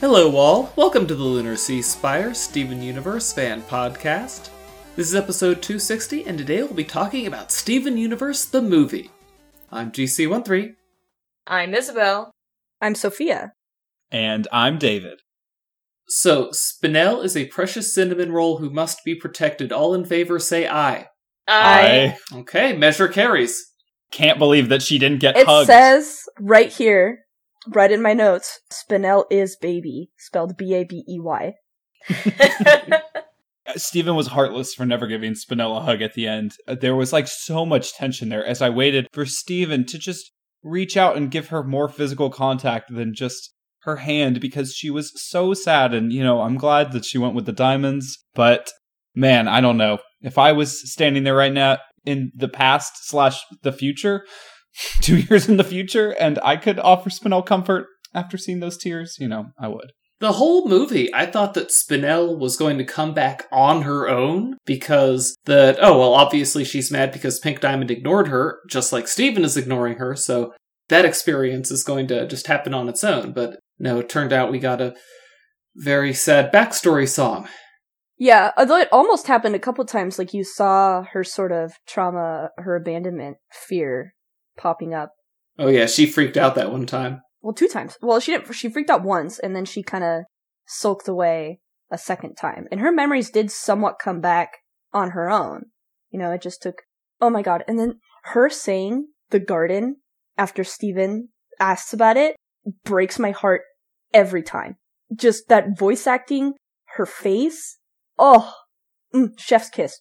Hello, all. Welcome to the Lunar Sea Spire Steven Universe fan podcast. This is episode 260, and today we'll be talking about Steven Universe the movie. I'm GC13. I'm Isabel. I'm Sophia. And I'm David. So, Spinel is a precious cinnamon roll who must be protected. All in favor say aye. Aye. Okay, measure carries. can't believe that she didn't get hugged. It hugged. says right here, right in my notes, Spinel is baby, spelled B A B E Y. Steven was heartless for never giving Spinella a hug at the end. Uh, There was like so much tension there as I waited for Steven to just reach out and give her more physical contact than just her hand because she was so sad. And, you know, I'm glad that she went with the diamonds. But man, I don't know. If I was standing there right now in the past slash the future, two years in the future, and I could offer Spinel comfort after seeing those tears, you know, I would. The whole movie, I thought that Spinel was going to come back on her own because that, oh, well, obviously she's mad because Pink Diamond ignored her, just like Steven is ignoring her, so that experience is going to just happen on its own. But no, it turned out we got a very sad backstory song. Yeah, although it almost happened a couple times, like you saw her sort of trauma, her abandonment fear popping up. Oh, yeah, she freaked out that one time. Well, two times. Well, she didn't. She freaked out once, and then she kind of sulked away a second time. And her memories did somewhat come back on her own. You know, it just took. Oh my god! And then her saying the garden after Steven asks about it breaks my heart every time. Just that voice acting, her face. Oh, mm, chef's kiss.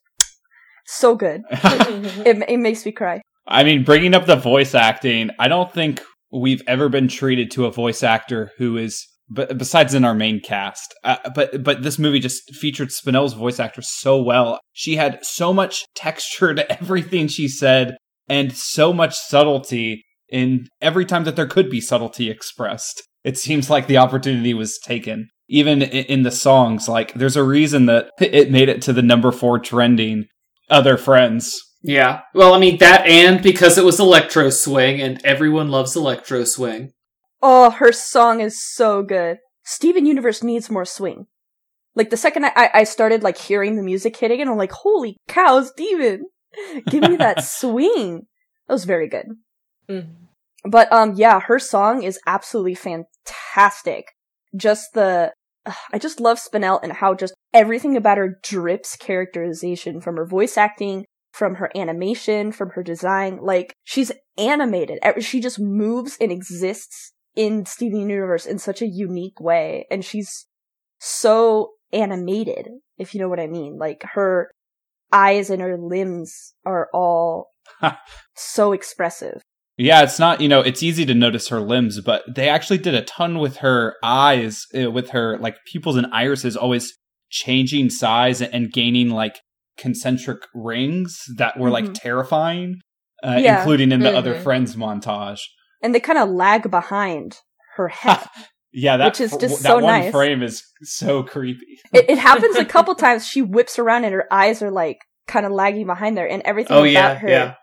So good. It it makes me cry. I mean, bringing up the voice acting, I don't think we've ever been treated to a voice actor who is, but besides in our main cast, uh, but but this movie just featured Spinel's voice actor so well. She had so much texture to everything she said, and so much subtlety in every time that there could be subtlety expressed. It seems like the opportunity was taken. Even in the songs, like there's a reason that it made it to the number four trending. Other friends, Yeah. Well, I mean, that and because it was Electro Swing, and everyone loves Electro Swing. Oh, her song is so good. Steven Universe needs more swing. Like the second I, I- I started like hearing the music hitting, and I'm like, holy cow, Steven! Give me that swing. That was very good. Mhm. But um, yeah, her song is absolutely fantastic. Just the, ugh, I just love Spinel and how just everything about her drips characterization from her voice acting, from her animation, from her design. Like she's animated. She just moves and exists in Steven Universe in such a unique way, and she's so animated, if you know what I mean. Like her eyes and her limbs are all so expressive. Yeah, it's not, you know, it's easy to notice her limbs, but they actually did a ton with her eyes, uh, with her like pupils and irises always changing size and gaining like concentric rings that were like Mhm. terrifying, uh, Yeah. including in the other Mhm. friends montage. and they kind of lag behind her head. Yeah, that Which is fr- just that so one nice. frame is so creepy. it, it happens a couple times. She whips around and her eyes are like kind of lagging behind there, and everything Oh, about yeah, her. yeah.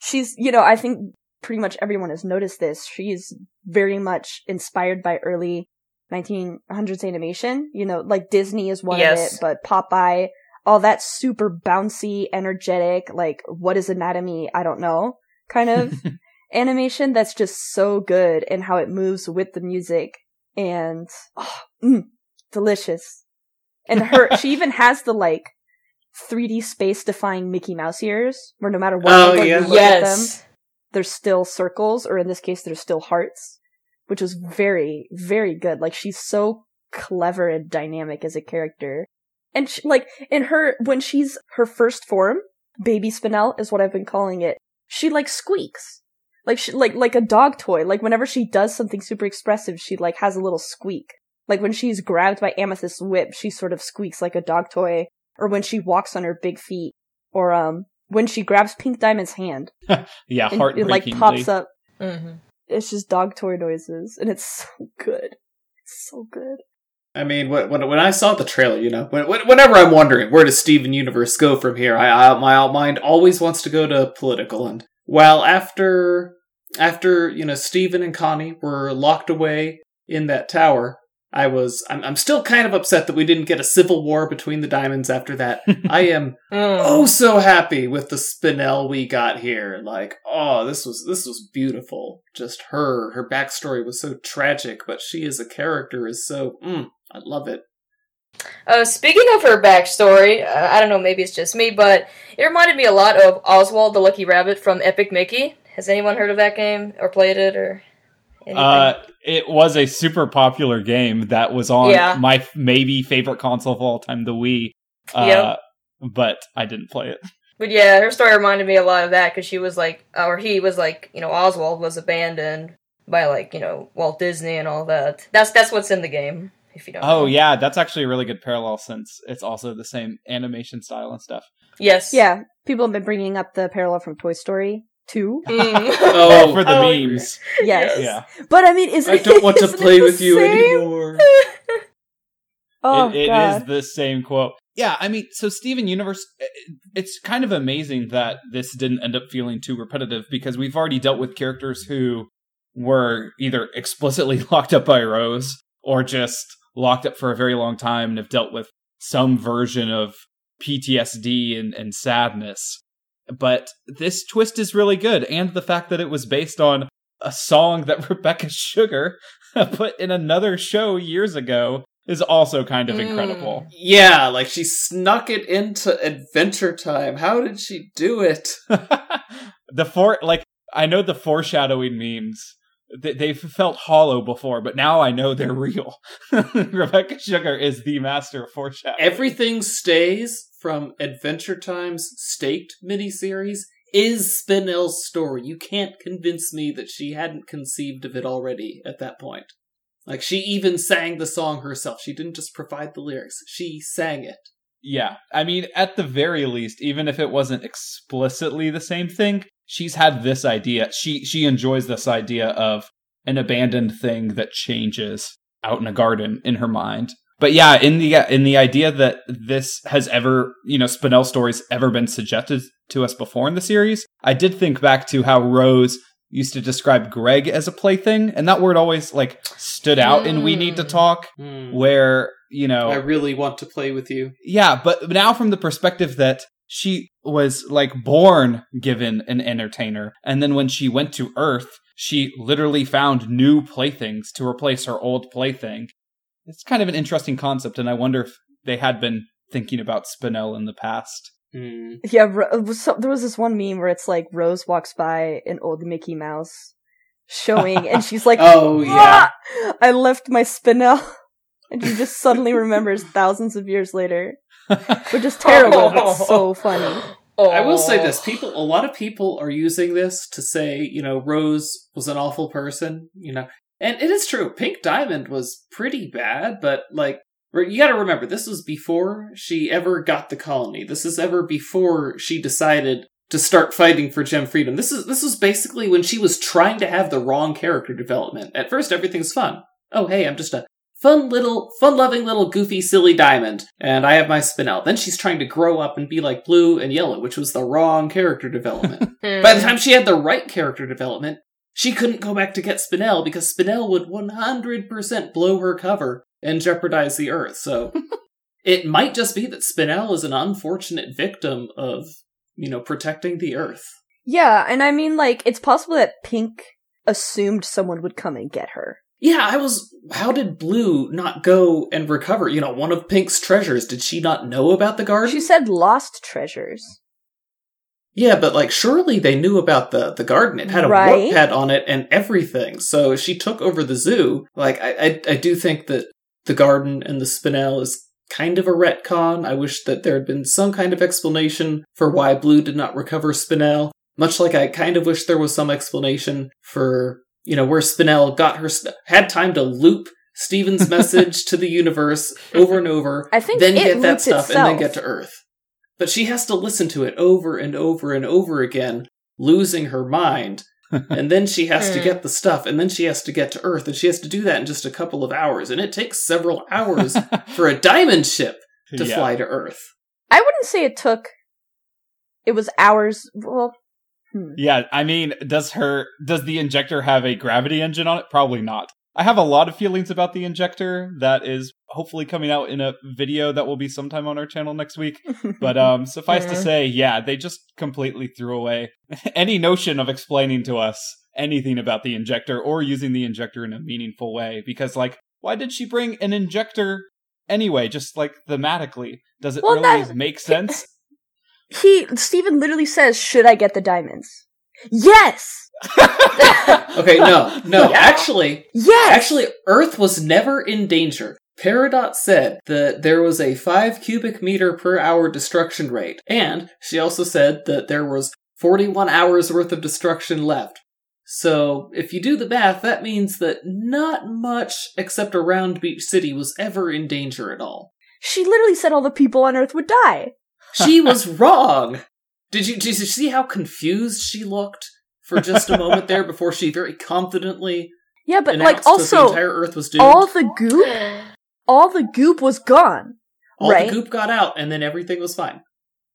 She's, you know, I think pretty much everyone has noticed this. She's very much inspired by early 1900s animation. You know, like Disney is one Yes. of it, but Popeye, all that super bouncy, energetic, like what is anatomy? I don't know, kind of animation that's just so good and how it moves with the music and oh, mm, delicious. And her, she even has the like 3D space defying Mickey Mouse ears, where no matter what Oh, angle yeah. you look at them, yes. there's still circles, or in this case, there's still hearts, which was very, very good. Like she's so clever and dynamic as a character, and she, like in her when she's her first form, baby Spinel is what I've been calling it. She like squeaks, like she, like like a dog toy. Like whenever she does something super expressive, she like has a little squeak. Like when she's grabbed by Amethyst's whip, she sort of squeaks like a dog toy, or when she walks on her big feet, or um when she grabs Pink Diamond's hand yeah, and heartbreakingly. it like pops up. hmm It's just dog toy noises, and it's so good. It's so good. I mean, when, when when I saw the trailer, you know, when, when- whenever I'm wondering where does Steven Universe go from here, I, I my mind always wants to go to political. And well, after after you know Steven and Connie were locked away in that tower, I was I'm, I'm still kind of upset that we didn't get a civil war between the diamonds after that. I am Mm. oh so happy with the Spinel we got here. Like, oh, this was this was beautiful. Just her, her backstory was so tragic, but she as a character is so mm, I love it. Uh, speaking of her backstory, uh, I don't know, maybe it's just me, but it reminded me a lot of Oswald the Lucky Rabbit from Epic Mickey. Has anyone heard of that game or played it or anything? Uh, it was a super popular game that was on Yeah. my f- maybe favorite console of all time, the Wii. Uh, Yep. But I didn't play it. But yeah, her story reminded me a lot of that because she was like, or he was like, you know, Oswald was abandoned by like, you know, Walt Disney and all that. That's that's what's in the game. If you don't. Oh know. yeah, that's actually a really good parallel since it's also the same animation style and stuff. Yes. Yeah, people have been bringing up the parallel from Toy Story 2. Mm. Oh, for the oh, memes. Yes. Yeah, But I mean, is I don't want to play with you same? anymore. Oh, it, it God. is the same quote. Yeah, I mean, so Steven Universe, it's kind of amazing that this didn't end up feeling too repetitive because we've already dealt with characters who were either explicitly locked up by Rose or just locked up for a very long time and have dealt with some version of PTSD and, and sadness. But this twist is really good, and the fact that it was based on a song that Rebecca Sugar put in another show years ago is also kind of Mm. incredible. Yeah, like she snuck it into Adventure Time. How did she do it? the for like I know the foreshadowing memes. They, they've felt hollow before, but now I know they're real. Rebecca Sugar is the master of foreshadowing. Everything stays from Adventure Time's Stakes miniseries is Spinel's story. You can't convince me that she hadn't conceived of it already at that point. Like she even sang the song herself. She didn't just provide the lyrics. She sang it. Yeah, I mean, at the very least, even if it wasn't explicitly the same thing, she's had this idea. She she enjoys this idea of an abandoned thing that changes out in a garden in her mind. But yeah, in the in the idea that this has ever, you know, Spinel stories ever been suggested to us before in the series, I did think back to how Rose used to describe Greg as a plaything, and that word always like stood out in We Need to Mm. Talk, where you know I really want to play with you. yeah, but now from the perspective that she was like born given an entertainer, and then when she went to Earth, she literally found new playthings to replace her old plaything. It's kind of an interesting concept, and I wonder if they had been thinking about Spinel in the past. Hmm. Yeah, Ro- it was so, there was this one meme where it's like Rose walks by an old Mickey Mouse showing, and she's like, Oh yeah. "Ah, I left my Spinel," and she just suddenly remembers thousands of years later, which is terrible, but so oh. funny. Oh. I will say this: people, a lot of people are using this to say, you know, Rose was an awful person, you know, and it is true. Pink Diamond was pretty bad, but like, you got to remember, this was before she ever got the colony. This is ever before she decided to start fighting for gem freedom. This is this was basically when she was trying to have the wrong character development. At first, everything's fun. Oh, hey, I'm just a fun little, fun-loving little goofy, silly diamond, and I have my Spinel. Then she's trying to grow up and be like blue and yellow, which was the wrong character development. Hmm. By the time she had the right character development, she couldn't go back to get Spinel because Spinel would 100% blow her cover and jeopardize the Earth. So it might just be that Spinel is an unfortunate victim of, you know, protecting the Earth. Yeah, and I mean, like, it's possible that Pink assumed someone would come and get her. Yeah, I was. How did Blue not go and recover? You know, one of Pink's treasures. Did she not know about the garden? She said lost treasures. Yeah, but like surely they knew about the the garden. It had a Right. warp pad on it and everything. So if she took over the zoo. Like I, I I do think that the garden and the spinel is kind of a retcon. I wish that there had been some kind of explanation for why Blue did not recover Spinel. Much like I kind of wish there was some explanation for you know where Spinel got her had time to loop Steven's message to the universe over and over I think then get that looped stuff and then get to Earth. But she has to listen to it over and over and over again, losing her mind. and then she has to Hmm. get the stuff, and then she has to get to Earth, and she has to do that in just a couple of hours. And it takes several hours for a diamond ship to Yeah. fly to Earth. I wouldn't say it took. It was hours. Well, hmm. Yeah, I mean, does her does the injector have a gravity engine on it? Probably not. I have a lot of feelings about the injector that is hopefully coming out in a video that will be sometime on our channel next week. But um, suffice to Mhm. say, yeah, they just completely threw away any notion of explaining to us anything about the injector or using the injector in a meaningful way. Because, like, why did she bring an injector anyway? Just like thematically, does it Well, really make sense? He Steven literally says, "Should I get the diamonds?" Yes, Okay, no, no. Yeah. Actually, yes. actually, Earth was never in danger. Peridot said that there was a 5 cubic meter per hour destruction rate, and she also said that there was 41 hours worth of destruction left. So, if you do the math, that means that not much except around Beach City was ever in danger at all. she literally said all the people on Earth would die. She was wrong! Did you, did you see how confused she looked for just a moment there before she very confidently Yeah, but like that the also entire Earth was doomed? all the goop, all the goop was gone. All right. the goop got out, and then everything was fine.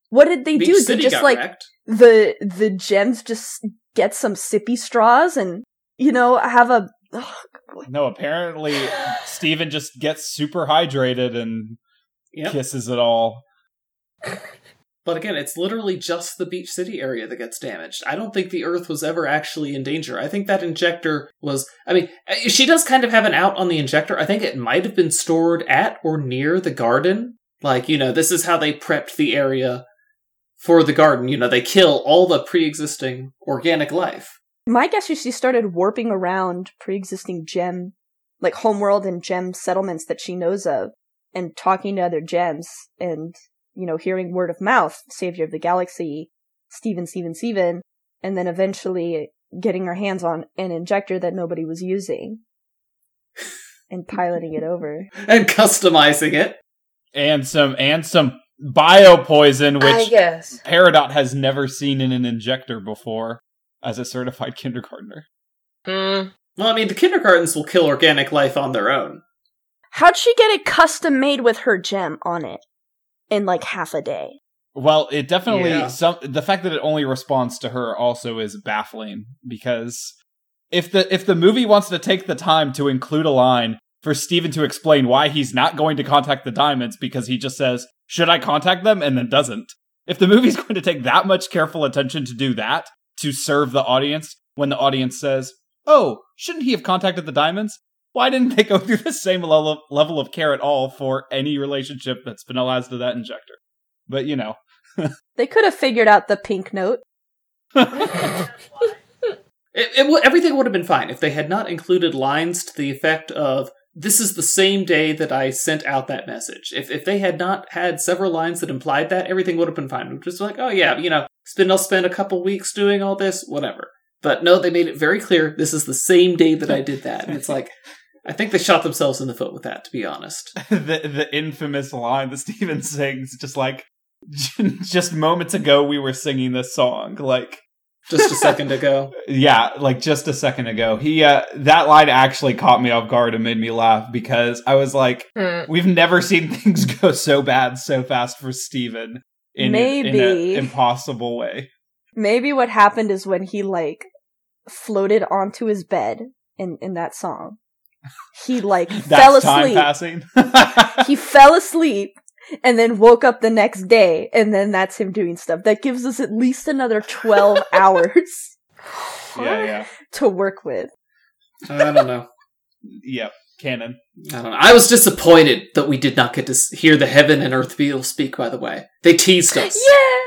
What did they Beach do? City They just got like wrecked. the the gems just get some sippy straws and you know have a oh, ugh, no, apparently Steven just gets super hydrated and Yep. kisses it all. But again, it's literally just the Beach City area that gets damaged. I don't think the Earth was ever actually in danger. I think that injector was. I mean, uh, she does kind of have an out on the injector. I think it might have been stored at or near the garden. Like, you know, this is how they prepped the area for the garden. You know, they kill all the pre existing organic life. My guess is she started warping around pre-existing gem, like homeworld and gem settlements that she knows of, and talking to other gems, and you know, hearing word of mouth, savior of the galaxy, Steven, Steven, Steven, and then eventually getting her hands on an injector that nobody was using, and piloting it over. And customizing it. And some and some biopoison, I which guess. Peridot has never seen in an injector before as a certified kindergartner. Hmm. Well, I mean, the kindergartens will kill organic life on their own. How'd she get it custom made with her gem on it in like half a day? Well, it definitely Yeah. some the fact that it only responds to her also is baffling because if the if the movie wants to take the time to include a line for Steven to explain why he's not going to contact the diamonds because he just says, "Should I contact them?" and then doesn't. If the movie's going to take that much careful attention to do that to serve the audience when the audience says, "Oh, shouldn't he have contacted the diamonds?" Why didn't they go through the same level level of care at all for any relationship that Spinella has to that injector? But you know, They could have figured out the pink note. It, it would everything would have been fine if they had not included lines to the effect of "This is the same day that I sent out that message." If if they had not had several lines that implied that, everything would have been fine. It was just like, "Oh yeah, you know, Spindle spent a couple weeks doing all this, whatever." But no, they made it very clear this is the same day that I did that, and it's like, I think they shot themselves in the foot with that, to be honest. the the infamous line that Steven sings, just like just moments ago we were singing this song, like Just a second ago, yeah, like just a second ago. He uh that line actually caught me off guard and made me laugh because I was like, Hmm. we've never seen things go so bad so fast for Steven in in Maybe. an impossible way. Maybe what happened is when he like floated onto his bed in in that song, he like That's fell time asleep. passing. he fell asleep and then woke up the next day, and then that's him doing stuff. That gives us at least another twelve hours yeah, yeah. to work with. I don't know. Yep. Canon. I don't know. I was disappointed that we did not get to hear the heaven and earth beetles speak. By the way, they teased us. Yeah.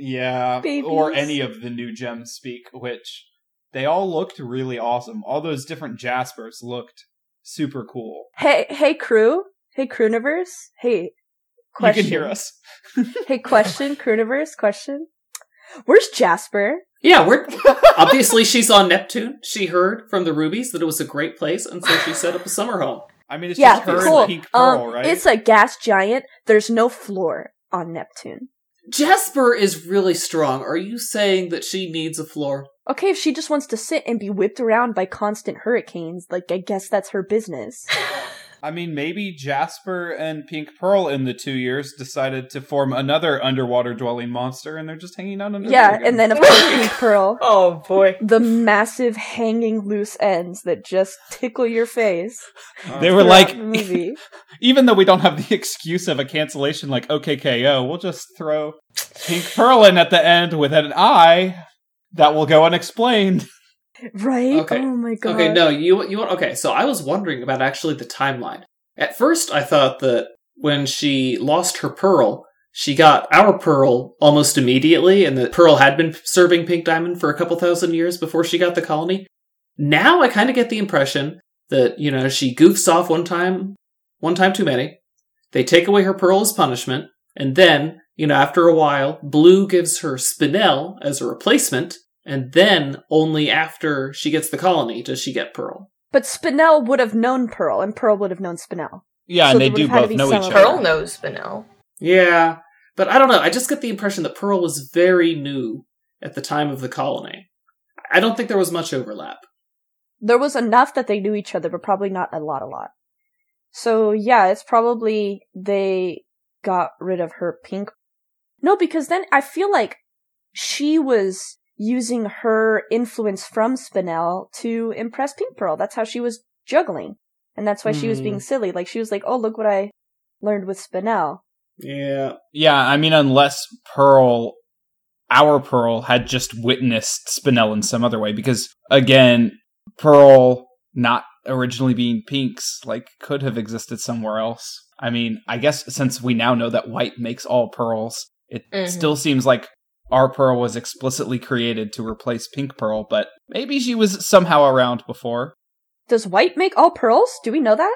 Yeah, Babies. or any of the new gems speak, which they all looked really awesome. All those different Jaspers looked super cool. Hey, hey, crew. Hey, Crewniverse. Hey, question. You can hear us. Hey, question, Crewniverse. Question. Where's Jasper? Yeah, we're obviously she's on Neptune. She heard from the rubies that it was a great place, and so she set up a summer home. I mean, it's yeah, just her cool. and Pink Pearl, um, right? It's a gas giant. There's no floor on Neptune. Jasper is really strong. Are you saying that she needs a floor? Okay, if she just wants to sit and be whipped around by constant hurricanes, like I guess that's her business. I mean, maybe Jasper and Pink Pearl in the two years decided to form another underwater dwelling monster, and they're just hanging out under. Yeah, there again. and then of course Pink Pearl, Oh boy. the massive hanging loose ends that just tickle your face. they were like, the movie. even though we don't have the excuse of a cancellation like OK K.O., we'll just throw Pink Pearl in at the end with an eye that will go unexplained. right? Okay. Oh my god. Okay, no, you you want okay. So I was wondering about actually the timeline. At first, I thought that when she lost her pearl, she got our pearl almost immediately, and the Pearl had been serving Pink Diamond for a couple thousand years before she got the colony. Now I kind of get the impression that you know she goofs off one time, one time too many. They take away her pearl as punishment, and then you know after a while, Blue gives her Spinel as a replacement, and then only after she gets the colony does she get Pearl. But Spinel would have known Pearl, and Pearl would have known Spinel. Yeah, So and they do would've had to both know each other. Pearl knows Spinel. Yeah, but I don't know. I just get the impression that Pearl was very new at the time of the colony. I don't think there was much overlap. There was enough that they knew each other, but probably not a lot, a lot. So yeah, it's probably they got rid of her pink. No, because then I feel like she was using her influence from Spinel to impress Pink Pearl. That's how she was juggling. And that's why she was being mm-hmm. silly. Like she was like, oh, look what I learned with Spinel. Yeah, Yeah, I mean, unless Pearl, our Pearl, had just witnessed Spinel in some other way, because again, Pearl not originally being Pink's, like, could have existed somewhere else. I mean, I guess since we now know that white makes all pearls, it Mhm. still seems like our Pearl was explicitly created to replace Pink Pearl, but maybe she was somehow around before. Does White make all pearls? Do we know that?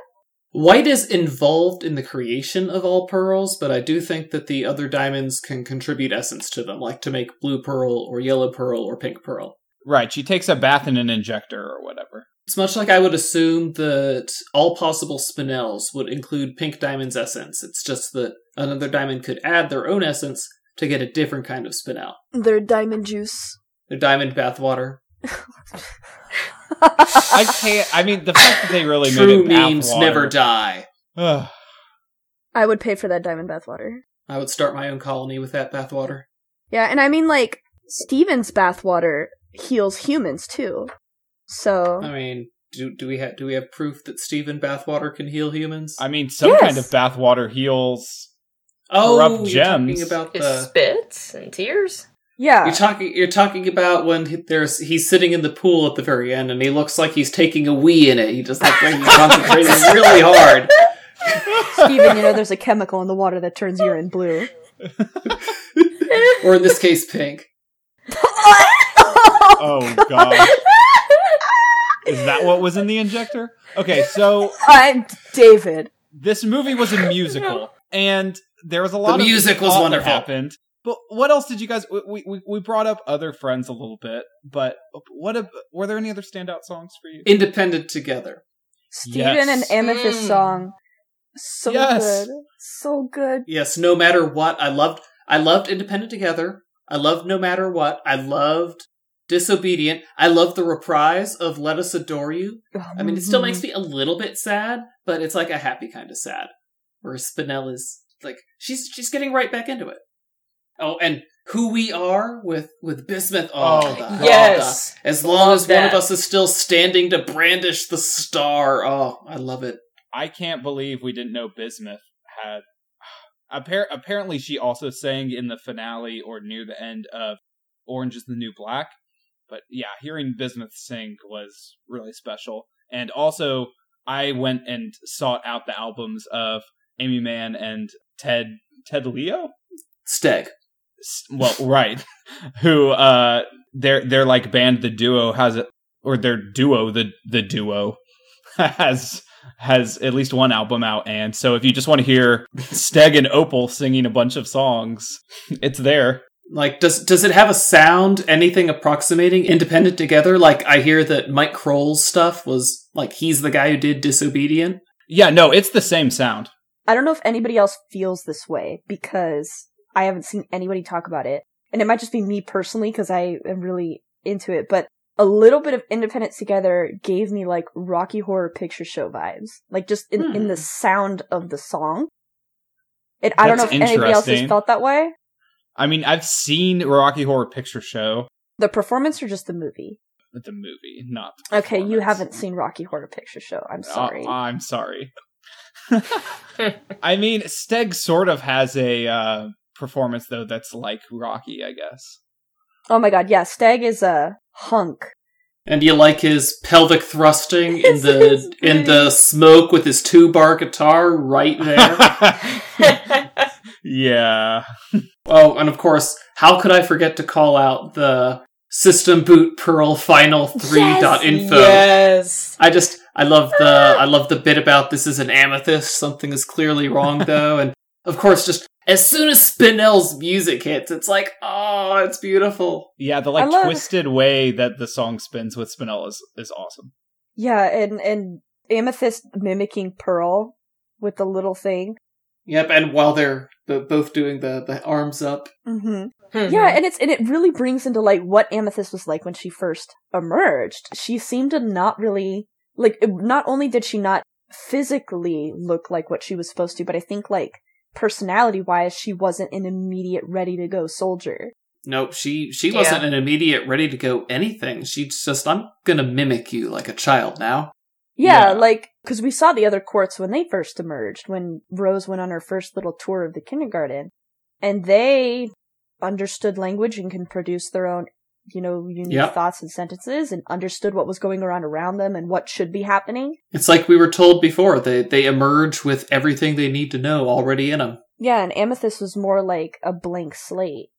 White is involved in the creation of all pearls, but I do think that the other diamonds can contribute essence to them, like to make blue pearl or yellow pearl or pink pearl. Right, she takes a bath in an injector or whatever. It's much like I would assume that all possible spinels would include pink diamond's essence. It's just that another diamond could add their own essence to get a different kind of spinel. Their diamond juice. Their diamond bathwater. I can't. I mean, the fact that they really True made it memes bathwater- never die. Ugh. I would pay for that diamond bathwater. I would start my own colony with that bathwater. Yeah, and I mean like Steven's bathwater heals humans too. So I mean, do do we have do we have proof that Steven bathwater can heal humans? I mean, some Yes. kind of bathwater heals. oh, corrupt you're gems. talking about His the. spits and tears. yeah, You're talking. You're talking about when he, there's he's sitting in the pool at the very end, and he looks like he's taking a wee in it. He just looks like he's concentrating really hard. Steven, you know there's a chemical in the water that turns urine blue. or in this case, pink. Oh god, is that what was in the injector? Okay, so I'm David. this movie was a musical, and there was a lot. of music was thought that wonderful. Happened, but what else did you guys? We we we brought up other friends a little bit, but what ab- were there any other standout songs for you? Independent together. Steven Yes. and Amethyst Mm. song. So Yes. good. So good. Yes, no matter what, I loved. I loved Independent Together. I loved No Matter What. I loved Disobedient. I love the reprise of Let Us Adore You. I mean, it still makes mm-hmm. me a little bit sad, but it's like a happy kind of sad. Whereas Spinel is like she's she's getting right back into it. Oh, and Who We Are with with Bismuth. Oh, Oh, the- Yes. the- as long Love as one of us is still standing to brandish the star. Oh, I love it. I can't believe we didn't know Bismuth had. Appar- apparently, she also sang in the finale or near the end of Orange is the New Black. But yeah, hearing Bismuth sing was really special. And also, I went and sought out the albums of Aimee Mann and Ted Ted Leo. Steg. Well, right, who uh, their their like band, the duo has it, or their duo, the the duo has has at least one album out, and so if you just want to hear Steg and Opal singing a bunch of songs, it's there. Like, does does it have a sound? Anything approximating independent together? Like, I hear that Mike Krol's stuff was like he's the guy who did Disobedient. Yeah, no, it's the same sound. I don't know if anybody else feels this way because I haven't seen anybody talk about it. And it might just be me personally because I am really into it. But a little bit of Independence Together gave me like Rocky Horror Picture Show vibes, like just in, in the hmm. sound of the song. It, I don't know if anybody else has felt that way. I mean, I've seen Rocky Horror Picture Show, The performance or just the movie? the movie, not. The Okay, you haven't seen Rocky Horror Picture Show. I'm sorry. Uh, I'm sorry. I mean, Steg sort of has a uh, performance though that's like Rocky, I guess. oh my god, yeah, Steg is a hunk. And you like his pelvic thrusting in the in the smoke with his two bar guitar right there. yeah. oh, and of course, how could I forget to call out the System Boot Pearl Final Three Yes! dot info? yes. I just I love the I love the bit about this is an amethyst. Something is clearly wrong though, and of course, just as soon as Spinel's music hits, it's like, oh, it's beautiful. Yeah, the like love- twisted way that the song spins with Spinel is, is awesome. Yeah, and and Amethyst mimicking Pearl with the little thing. Yep, and while they're both doing the the arms up, hmm Mm-hmm. Yeah, and it's and it really brings into like what Amethyst was like when she first emerged. She seemed to not really like. it- Not only did she not physically look like what she was supposed to, but I think like personality wise, she wasn't an immediate ready to go soldier. nope, she she Yeah. wasn't an immediate ready to go anything. She's just I'm gonna mimic you like a child now. Yeah, Yeah. like because we saw the other quartz when they first emerged, when Rose went on her first little tour of the kindergarten, and they understood language and can produce their own, you know, unique Yep. thoughts and sentences, and understood what was going around around them and what should be happening. It's like we were told before. They they emerge with everything they need to know already in them. Yeah, and Amethyst was more like a blank slate.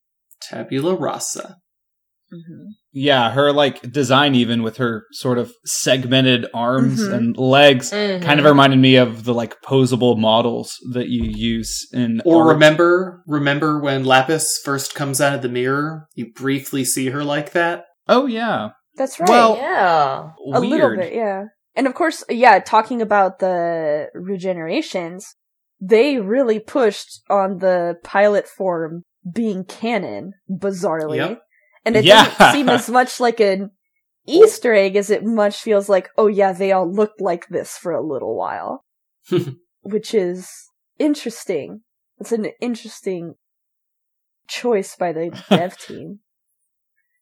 Tabula rasa. Mm-hmm. Yeah, her like design, even with her sort of segmented arms Mhm. and legs, Mm-hmm. kind of reminded me of the like posable models that you use in. Or art. remember remember when Lapis first comes out of the mirror? You briefly see her like that. Oh yeah, That's right. Well- Yeah. a little bit, yeah. And of course, yeah, talking about the regenerations, they really pushed on the pilot form being canon, bizarrely. Yep. And it Yeah. doesn't seem as much like an Easter egg as it much feels like, oh yeah, they all looked like this for a little while. Which is interesting. It's an interesting choice by the dev team.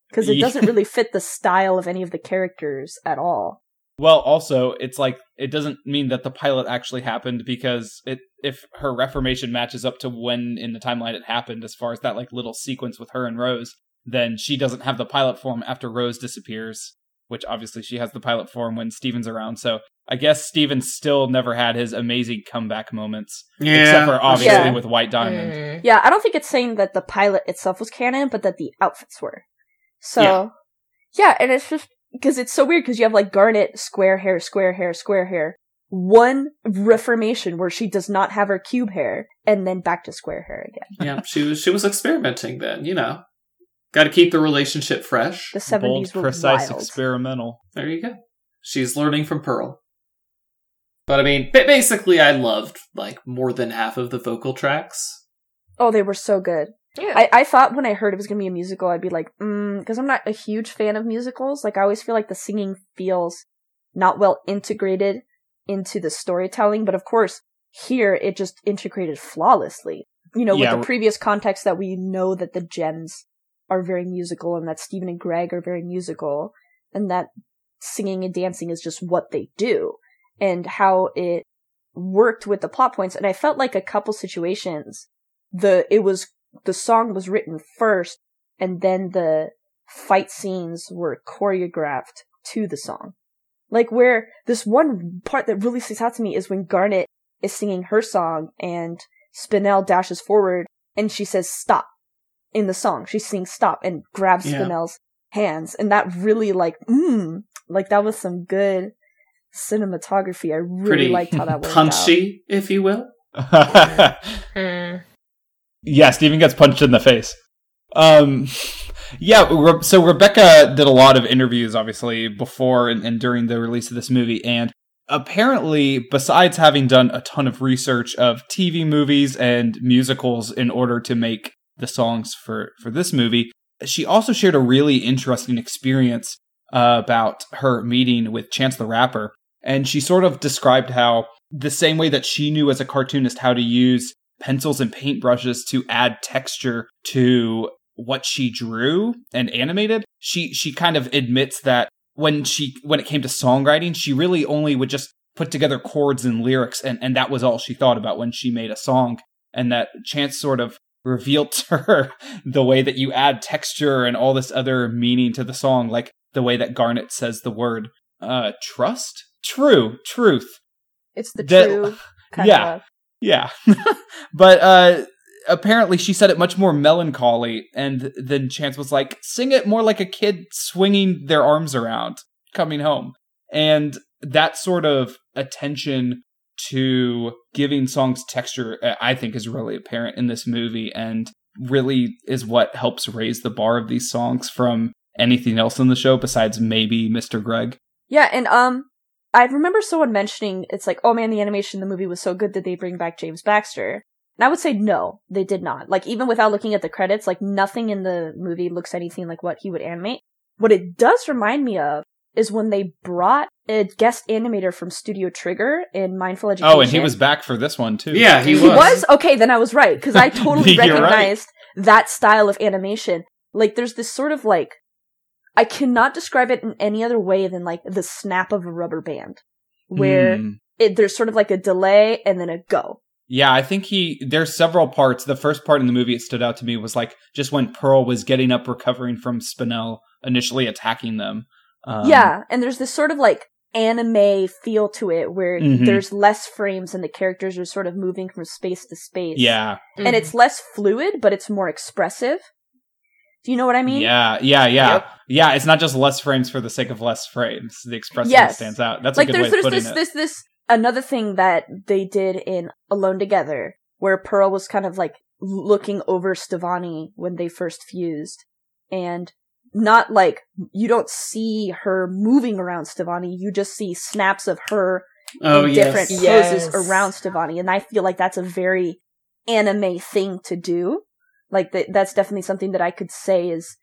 Because it doesn't really fit the style of any of the characters at all. Well, also, it's like it doesn't mean that the pilot actually happened because it if her reformation matches up to when in the timeline it happened, as far as that like little sequence with her and Rose, then she doesn't have the pilot form after Rose disappears, which obviously she has the pilot form when Steven's around. So I guess Steven still never had his amazing comeback moments, Yeah. except for obviously Yeah. with White Diamond. Mhm. Yeah, I don't think it's saying that the pilot itself was canon, but that the outfits were. So, Yeah. yeah, and it's just because it's so weird because you have like Garnet, square hair, square hair, square hair. One reformation where she does not have her cube hair, and then back to square hair again. yeah, she was she was experimenting then, you know. Got to keep the relationship fresh. The Bold, seventies were precise, wild. experimental. There you go. She's learning from Pearl. But I mean, basically, I loved like more than half of the vocal tracks. oh, they were so good. Yeah. I, I thought when I heard it was gonna be a musical, I'd be like, mm, because I'm not a huge fan of musicals. Like, I always feel like the singing feels not well integrated into the storytelling. But of course, here it just integrated flawlessly. You know, Yeah. with the previous context that we know that the gems are very musical and that Steven and Greg are very musical and that singing and dancing is just what they do and how it worked with the plot points. And I felt like a couple situations, the, it was the song was written first and then the fight scenes were choreographed to the song. Like where this one part that really sticks out to me is when Garnet is singing her song and Spinel dashes forward and she says stop in the song. She sings stop and grabs Yeah. Spinel's hands and that really like, mm, like that was some good cinematography. I really Pretty liked how that worked out. Punchy, if you will. Mm. Yeah, Steven gets punched in the face. Um, yeah, Re- so Rebecca did a lot of interviews, obviously, before and, and during the release of this movie, and apparently, besides having done a ton of research of TV movies and musicals in order to make the songs for for this movie, she also shared a really interesting experience uh, about her meeting with Chance the Rapper. And she sort of described how the same way that she knew as a cartoonist how to use pencils and paintbrushes to add texture to what she drew and animated, she she kind of admits that when she when it came to songwriting, she really only would just put together chords and lyrics and, and that was all she thought about when she made a song. And that Chance sort of revealed to her the way that you add texture and all this other meaning to the song, like the way that Garnet says the word uh trust? True, truth. It's the The- true kind yeah. of. Yeah. but uh apparently she said it much more melancholy and then Chance was like sing it more like a kid swinging their arms around coming home. And that sort of attention to giving songs texture uh, I think is really apparent in this movie and really is what helps raise the bar of these songs from anything else in the show besides maybe Mr. Greg. Yeah, and um, I remember someone mentioning it's like, oh man, the animation in the movie was so good that they bring back James Baxter. And I would say no, they did not. Like even without looking at the credits, like nothing in the movie looks anything like what he would animate. What it does remind me of is when they brought a guest animator from Studio Trigger in Mindful Education. Oh, and he was back for this one too. Yeah, he He was. was okay. Then I was right because I totally You're right. recognized that style of animation. Like, there's this sort of like, I cannot describe it in any other way than like the snap of a rubber band, where Hmm. it, there's sort of like a delay and then a go. Yeah, I think he there's several parts. The first part in the movie it stood out to me was like just when Pearl was getting up recovering from Spinel initially attacking them. Um, yeah, and there's this sort of like anime feel to it where Mhm. there's less frames and the characters are sort of moving from space to space. Yeah. Mm-hmm. and it's less fluid, but it's more expressive. Do you know what I mean? yeah, yeah, yeah. Yep. Yeah, it's not just less frames for the sake of less frames. The expressiveness Yes. stands out. That's like a good way there's of there's putting this it. this this another thing that they did in Alone Together where Pearl was kind of like looking over Stevonnie when they first fused and not like you don't see her moving around Stevonnie you just see snaps of her Oh in yes. different poses Yes. around Stevonnie and I feel like that's a very anime thing to do like that that's definitely something that I could say is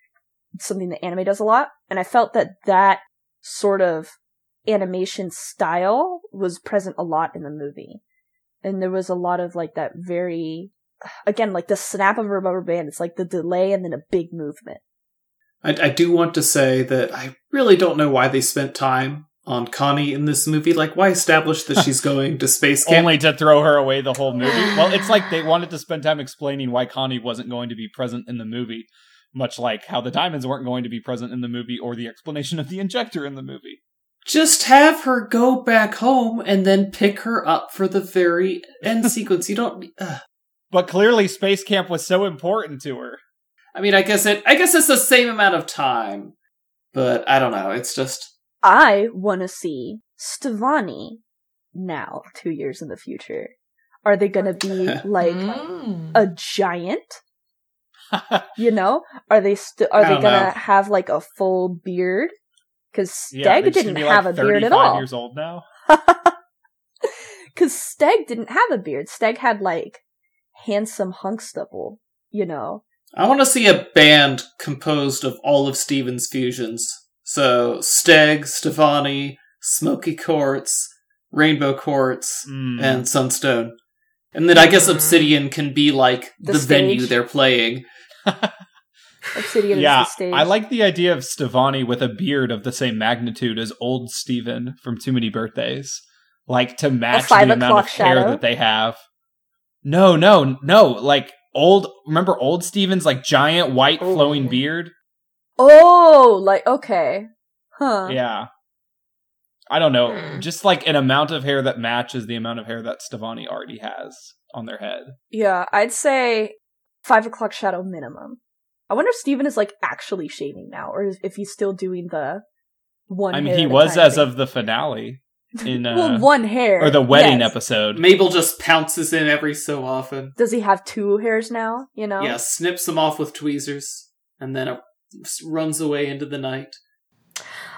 something that anime does a lot and I felt that that sort of animation style was present a lot in the movie. And there was a lot of like that very, again, like the snap of a rubber band. It's like the delay and then a big movement. I, I do want to say that I really don't know why they spent time on Connie in this movie. Like, why establish that she's going to space camp? Only to throw her away the whole movie. Well, it's like they wanted to spend time explaining why Connie wasn't going to be present in the movie, much like how the diamonds weren't going to be present in the movie or the explanation of the injector in the movie. Just have her go back home and then pick her up for the very end sequence. You don't. Uh, But clearly, Space Camp was so important to her. I mean, I guess it. I guess it's the same amount of time, but I don't know. It's just. I want to see Stevonnie now, two years in the future. Are they going to be like Mm. a giant? You know, are they st- are they gonna have like a full beard? Because Yeah, Steg they should didn't be, have like, a beard at 35 all. Years old now. Because Steg didn't have a beard. Steg had like handsome Hunkstable, you know. I want to see a band composed of all of Steven's fusions. So Steg, Stevonnie, Smoky Quartz, Rainbow Quartz, Mm. and Sunstone. And then I guess Mhm. Obsidian can be like The the, venue they're playing. Obsidian yeah, is the stage. I like the idea of Stevonnie with a beard of the same magnitude as old Steven from Too Many Birthdays. Like to match the amount of o'clock hair that they have. No, no, no. Like old remember old Steven's like giant white Oh. flowing beard? Oh, like okay, huh? Yeah. I don't know. Hmm. Just like an amount of hair that matches the amount of hair that Stevonnie already has on their head. Yeah, I'd say five o'clock shadow minimum. I wonder if Steven is like actually shaving now, or if he's still doing the one. I mean, he was as thing. of the finale in uh, well, one hair or the wedding yes. episode. Mabel just pounces in every so often. Does he have two hairs now? You know. Yeah, snips them off with tweezers, and then uh, runs away into the night.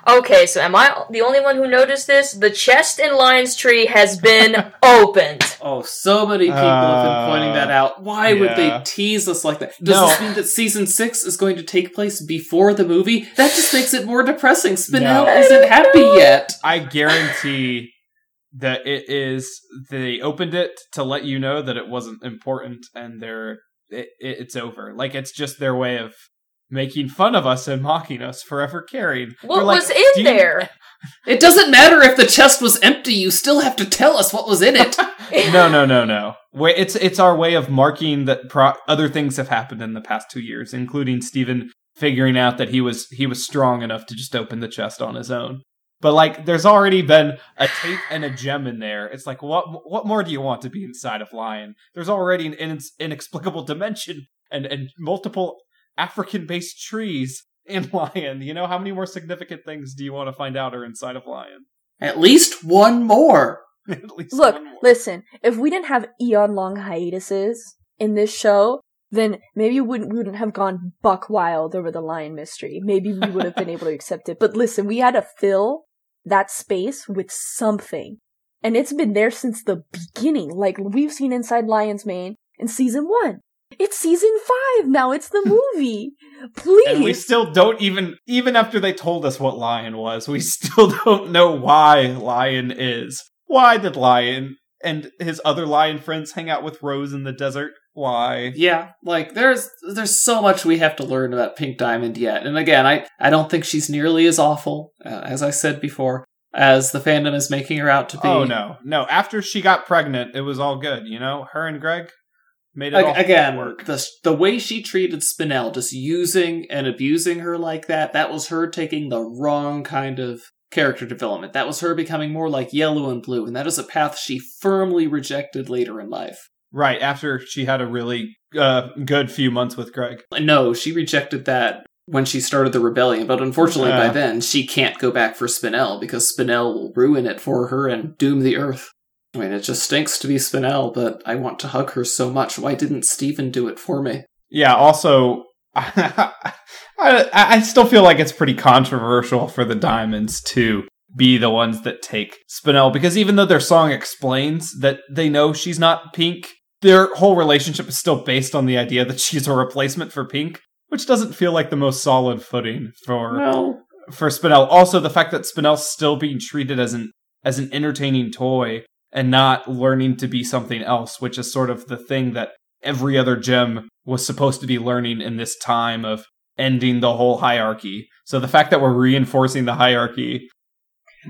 Okay, so am I the only one who noticed this? The chest in Lion's Tree has been opened. Oh, so many people have been pointing that out. Why would they tease us like that? Does No. this mean that season six is going to take place before the movie? That just makes it more depressing. Spinel No. isn't happy yet. I guarantee that it is they opened it to let you know that it wasn't important and they're it, it, it's over. Like it's just their way of making fun of us and mocking us forever carried. What like, was "Do in you-" there? It doesn't matter if the chest was empty. You still have to tell us what was in it. no, no, no, no. It's it's our way of marking that pro- other things have happened in the past two years, including Steven figuring out that he was he was strong enough to just open the chest on his own. But like, there's already been a tape and a gem in there. It's like, what what more do you want to be inside of Lion? There's already an in- inexplicable dimension and and multiple African based trees in Lion. You know, how many more significant things do you want to find out are inside of Lion? At least one more. At least Look, one more. listen, if we didn't have eon long hiatuses in this show, then maybe we wouldn't, we wouldn't have gone buck wild over the lion mystery. Maybe we would have been able to accept it. But listen, we had to fill that space with something. And it's been there since the beginning. Like we've seen inside Lion's Mane in season one. It's season five now. It's the movie. Please. And we still don't even, even after they told us what Lion was, we still don't know why Lion is. Why did Lion and his other lion friends hang out with Rose in the desert? Why? Yeah, like there's there's so much we have to learn about Pink Diamond yet. And again, I I don't think she's nearly as awful uh, as I said before as the fandom is making her out to be. Oh no, no. After she got pregnant, it was all good. You know, her and Greg made it all again, work. the the way she treated Spinel, just using and abusing her like that, that was her taking the wrong kind of character development. That was her becoming more like Yellow and Blue, and that is a path she firmly rejected later in life. Right after she had a really uh, good few months with Greg. No, she rejected that when she started the rebellion, but unfortunately by then she can't go back for Spinel because Spinel will ruin it for her and doom the Earth. I mean, it just stinks to be Spinel, but I want to hug her so much. Why didn't Steven do it for me? Yeah. Also, I, I still feel like it's pretty controversial for the Diamonds to be the ones that take Spinel because even though their song explains that they know she's not Pink, their whole relationship is still based on the idea that she's a replacement for Pink, which doesn't feel like the most solid footing for Well, for Spinel. Also, the fact that Spinel's still being treated as an as an entertaining toy and not learning to be something else, which is sort of the thing that every other gem was supposed to be learning in this time of ending the whole hierarchy. So the fact that we're reinforcing the hierarchy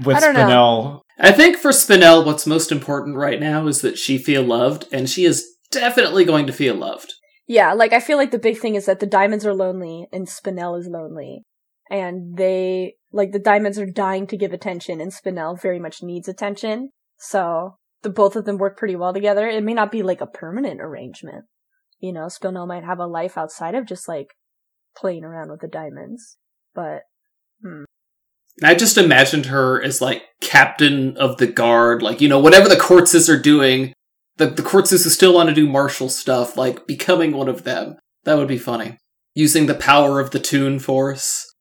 with I don't know. Spinel, I think for Spinel, what's most important right now is that she feel loved, and she is definitely going to feel loved. Yeah, like I feel like the big thing is that the diamonds are lonely and Spinel is lonely. And they like the diamonds are dying to give attention and Spinel very much needs attention. So the both of them work pretty well together. It may not be like a permanent arrangement. You know, Spinel might have a life outside of just like playing around with the diamonds. But hmm. I just imagined her as like captain of the guard, like, you know, whatever the Quartzes are doing, the, the Quartzes who still want to do martial stuff, like becoming one of them. That would be funny. Using the power of the Toon Force.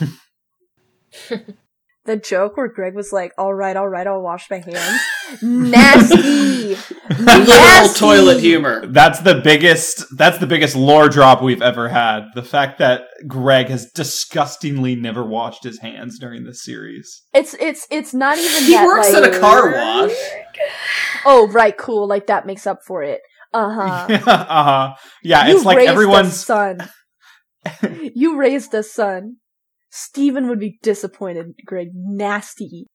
the joke where Greg was like, "All right, all right, I'll wash my hands." Nasty. Literal toilet humor. that's the biggest that's the biggest lore drop we've ever had. The fact that Greg has disgustingly never washed his hands during this series. It's it's it's not even He that, works like, at a car wash. Oh, right, cool. Like that makes up for it. Uh huh. uh-huh. Yeah, you it's like everyone's son. you raised a son. Steven would be disappointed, Greg. Nasty.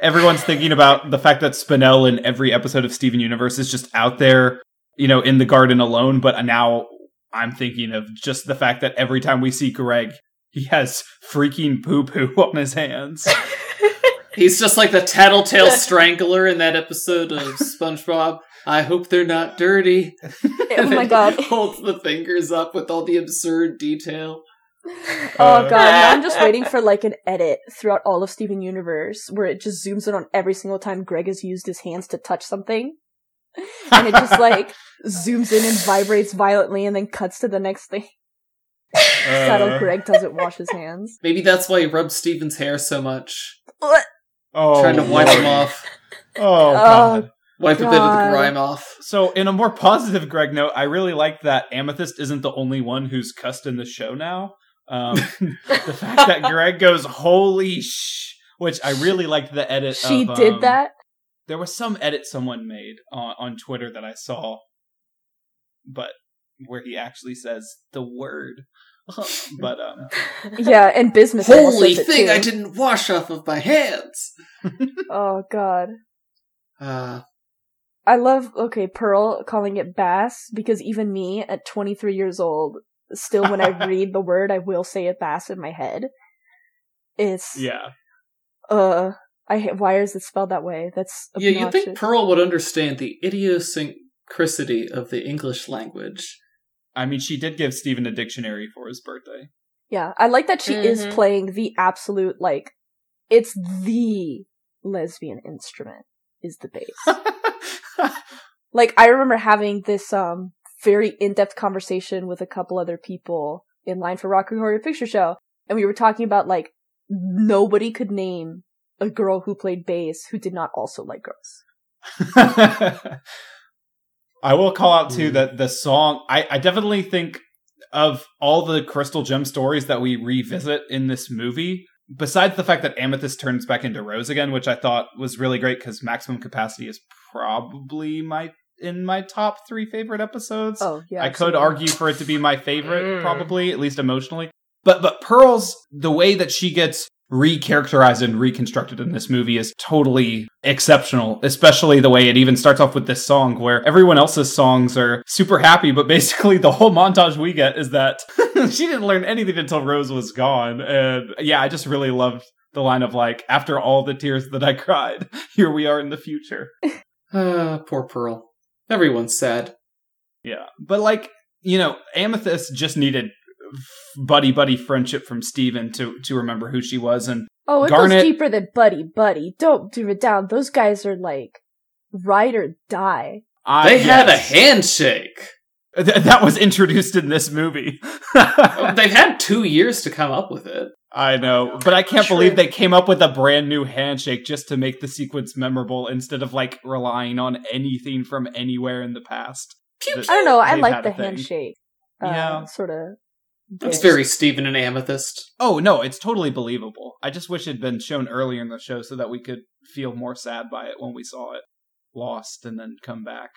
everyone's thinking about the fact that Spinel in every episode of Steven Universe is just out there, you know, in the garden alone. But now I'm thinking of just the fact that every time we see Greg, he has freaking poo poo on his hands. He's just like the tattletale strangler in that episode of SpongeBob. I hope they're not dirty. Oh my god. Holds the fingers up with all the absurd detail. Oh god. Now I'm just waiting for like an edit throughout all of Steven Universe where it just zooms in on every single time Greg has used his hands to touch something. And it just like zooms in and vibrates violently and then cuts to the next thing. Sad Uh, Greg doesn't wash his hands. Maybe that's why he rubs Steven's hair so much, What? oh, trying to wipe Lord. him off, Oh, God. wipe a bit of the grime off. So, in a more positive Greg note, I really like that Amethyst isn't the only one who's cussed in the show now. Um, the fact that Greg goes, holy sh, which I really liked the edit. She of, did um, that? There was some edit someone made on, on Twitter that I saw, but where he actually says the word. but um, Yeah, and business. Holy thing! I didn't wash off of my hands. Oh god. Uh, I love okay, Pearl calling it bass because even me at 23 years old, still when I read the word, I will say it bass in my head. It's yeah, uh, I ha- why is it spelled that way? That's yeah, you think. Pearl would understand the idiosyncrasy of the English language? I mean, she did give Steven a dictionary for his birthday. Yeah, I like that she is Mhm. playing the absolute like, it's the lesbian instrument is the bass. like I remember having this um very in-depth conversation with a couple other people in line for Rocky Horror Picture Show, and we were talking about like nobody could name a girl who played bass who did not also like girls. I will call out too Hmm. that the song. I, I definitely think of all the Crystal Gem stories that we revisit in this movie. Besides the fact that Amethyst turns back into Rose again, which I thought was really great because Maximum Capacity is probably my in my top three favorite episodes. Oh yeah, I could argue for it to be my favorite, Mm. probably at least emotionally. But but Pearl's the way that she gets recharacterized and reconstructed in this movie is totally exceptional. Especially the way it even starts off with this song, where everyone else's songs are super happy, but basically the whole montage we get is that she didn't learn anything until Rose was gone. And yeah, I just really loved the line of like, after all the tears that I cried, here we are in the future. Uh, poor Pearl. Everyone's sad. Yeah. But like, you know, Amethyst just needed buddy buddy friendship from Steven to to remember who she was and Oh, it Garnet- goes deeper than buddy, buddy. Don't do it down. Those guys are like ride or die. I They had a handshake. Th- that was introduced in this movie. They've had two years to come up with it. I know, but I can't True. believe they came up with a brand new handshake just to make the sequence memorable instead of like relying on anything from anywhere in the past. Pew, Th- I don't know. I like the handshake. Uh, Yeah. sort of. It's very Steven and Amethyst. Oh no, it's totally believable. I just wish it had been shown earlier in the show so that we could feel more sad by it when we saw it lost and then come back.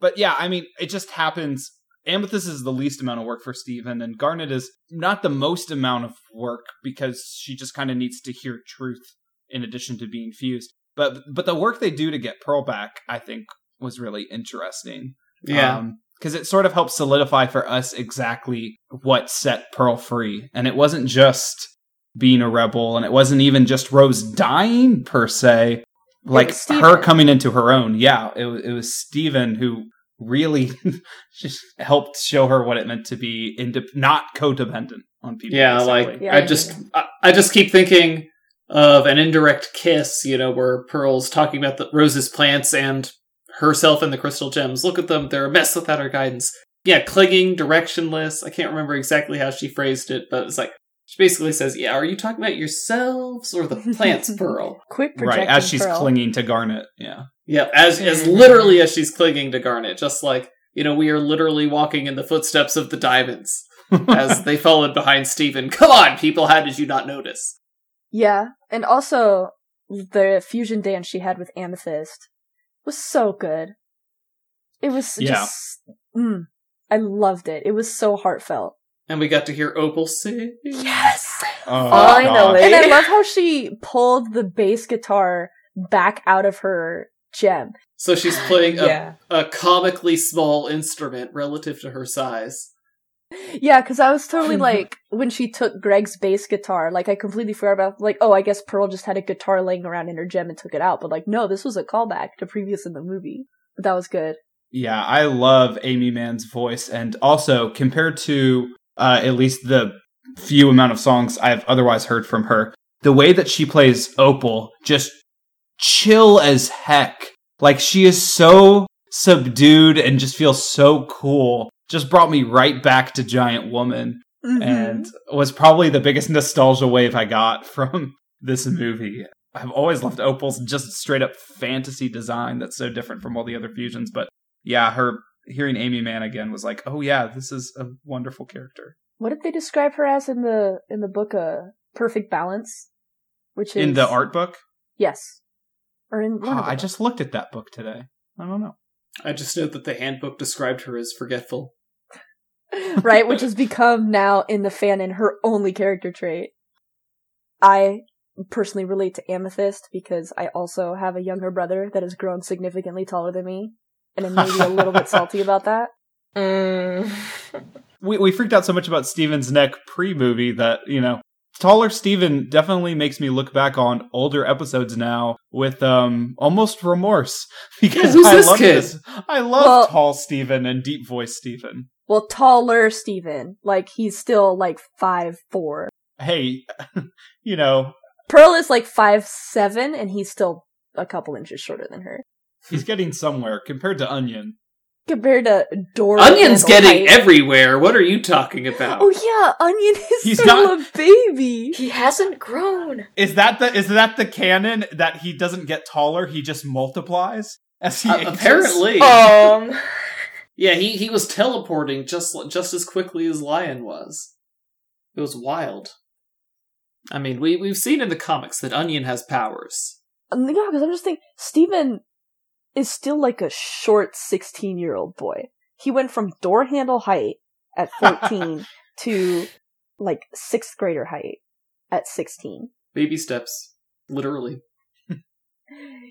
But yeah, I mean, it just happens. Amethyst is the least amount of work for Steven, and Garnet is not the most amount of work because she just kind of needs to hear truth in addition to being fused. But but the work they do to get Pearl back, I think, was really interesting Yeah. Um, because it sort of helped solidify for us exactly what set Pearl free. And it wasn't just being a rebel, and it wasn't even just Rose dying per se. Like her coming into her own. Yeah, it, wa- it was Steven who really just helped show her what it meant to be inde- not codependent on people. yeah, basically. like Yeah, I yeah, just I, I just keep thinking of an indirect kiss, you know, where Pearl's talking about the Rose's plants and herself and the crystal gems. Look at them; they're a mess without our guidance. Yeah, clinging, directionless. I can't remember exactly how she phrased it, but it's like she basically says, "Yeah, are you talking about yourselves or the plants, Pearl?" Quick right as she's Pearl. clinging to Garnet. Yeah. Yeah, as as Mhm. literally as she's clinging to Garnet, just like you know, we are literally walking in the footsteps of the diamonds as they followed behind Steven. Come on, people! How did you not notice? Yeah, and also the fusion dance she had with Amethyst was so good. It was Yeah. just, mm, I loved it. It was so heartfelt. And we got to hear Opal sing. Yes. Oh, Finally. gosh. And I love how she pulled the bass guitar back out of her gem. So she's playing a, yeah. a comically small instrument relative to her size. Yeah, because I was totally like when she took Greg's bass guitar, like I completely forgot about like, oh, I guess Pearl just had a guitar laying around in her gem and took it out, but like, no, this was a callback to previous in the movie. But that was good. Yeah, I love Aimee Mann's voice, and also compared to uh, at least the few amount of songs I've otherwise heard from her, the way that she plays Opal just chill as heck. Like she is so subdued and just feels so cool. Just brought me right back to Giant Woman. Mhm. and was probably the biggest nostalgia wave I got from this movie. I've always loved Opal's just straight up fantasy design that's so different from all the other fusions. But yeah, her hearing Aimee Mann again was like, oh yeah, this is a wonderful character. what did they describe her as in the in the book? Uh, perfect balance, which is In the art book, Yes, or in one of the I just looked at that book today. I don't know. I just know that the handbook described her as forgetful. right, which has become now in the fanon her only character trait. I personally relate to Amethyst because I also have a younger brother that has grown significantly taller than me, and I'm maybe a little bit salty about that. Mm. We we freaked out so much about Steven's neck pre movie that you know taller Steven definitely makes me look back on older episodes now with um almost remorse because who's I this love kid? this. I love Well- tall Steven and deep voice Steven. Well, taller Steven. Like, he's still like five four. Hey, you know Pearl is like five seven, and he's still a couple inches shorter than her. he's getting somewhere compared to Onion. Compared to Dora. Onion's getting Height. everywhere. What are you talking about? Oh yeah, Onion is He's still not- a baby. he hasn't grown. Is that the is that the canon that he doesn't get taller? He just multiplies as he Uh, ages? apparently, Um, yeah. He he was teleporting just just as quickly as Lion was. It was wild. I mean, we we've seen in the comics that Onion has powers. Um, yeah, because I'm just thinking, Steven is still like a short 16 year old boy. He went from door handle height at 14 to like sixth grader height at 16. Baby steps, literally.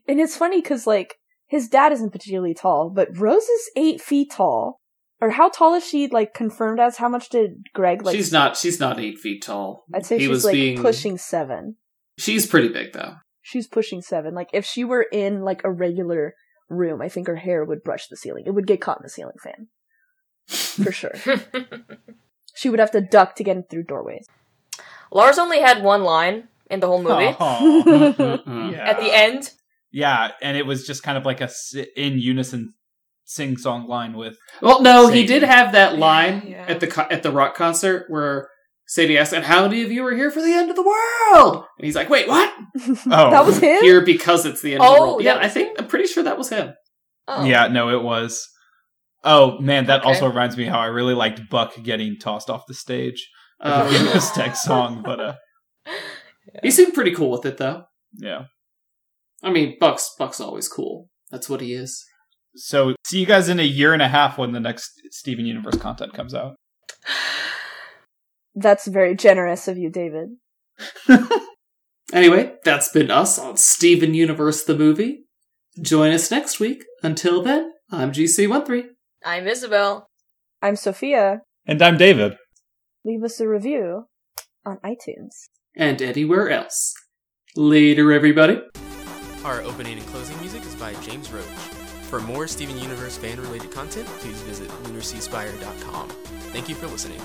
And it's funny because like his dad isn't particularly tall, but Rose is eight feet tall. Or how tall is she? Like confirmed as? How much did Greg like? she's not. She's not eight feet tall. I'd say he she's was like being- pushing seven. She's pretty big though. She's pushing seven. Like if she were in like a regular room, I think her hair would brush the ceiling. It would get caught in the ceiling fan. For sure. She would have to duck to get in through doorways. Lars only had one line in the whole oh. movie. Aw. Mm, mm, mm. Yeah. At the end, Yeah, and it was just kind of like a in unison sing song line with Well, no, he did have that line Yeah. at the at the rock concert where Sadie asked, "And how many of you are here for the end of the world?" And he's like, "Wait, what? Oh. that was him. Here because it's the end of Oh, the world." Yeah, I think I'm pretty sure that was him. oh. Yeah, no, it was. Oh man, that Okay. also reminds me how I really liked Buck getting tossed off the stage. Uh, Uh, the Tech song, but uh, he seemed pretty cool with it, though. yeah. I mean, Buck's Buck's always cool. That's what he is. So see you guys in a year and a half when the next Steven Universe content comes out. That's very generous of you, David. Anyway, that's been us on Steven Universe the movie. Join us next week. Until then, I'm GC13. I'm Isabel. I'm Sophia. And I'm David. Leave us a review on iTunes. And anywhere else. Later, everybody. Our opening and closing music is by James Roach. For more Steven Universe fan related content, please visit lunarseaspire.com. Thank you for listening.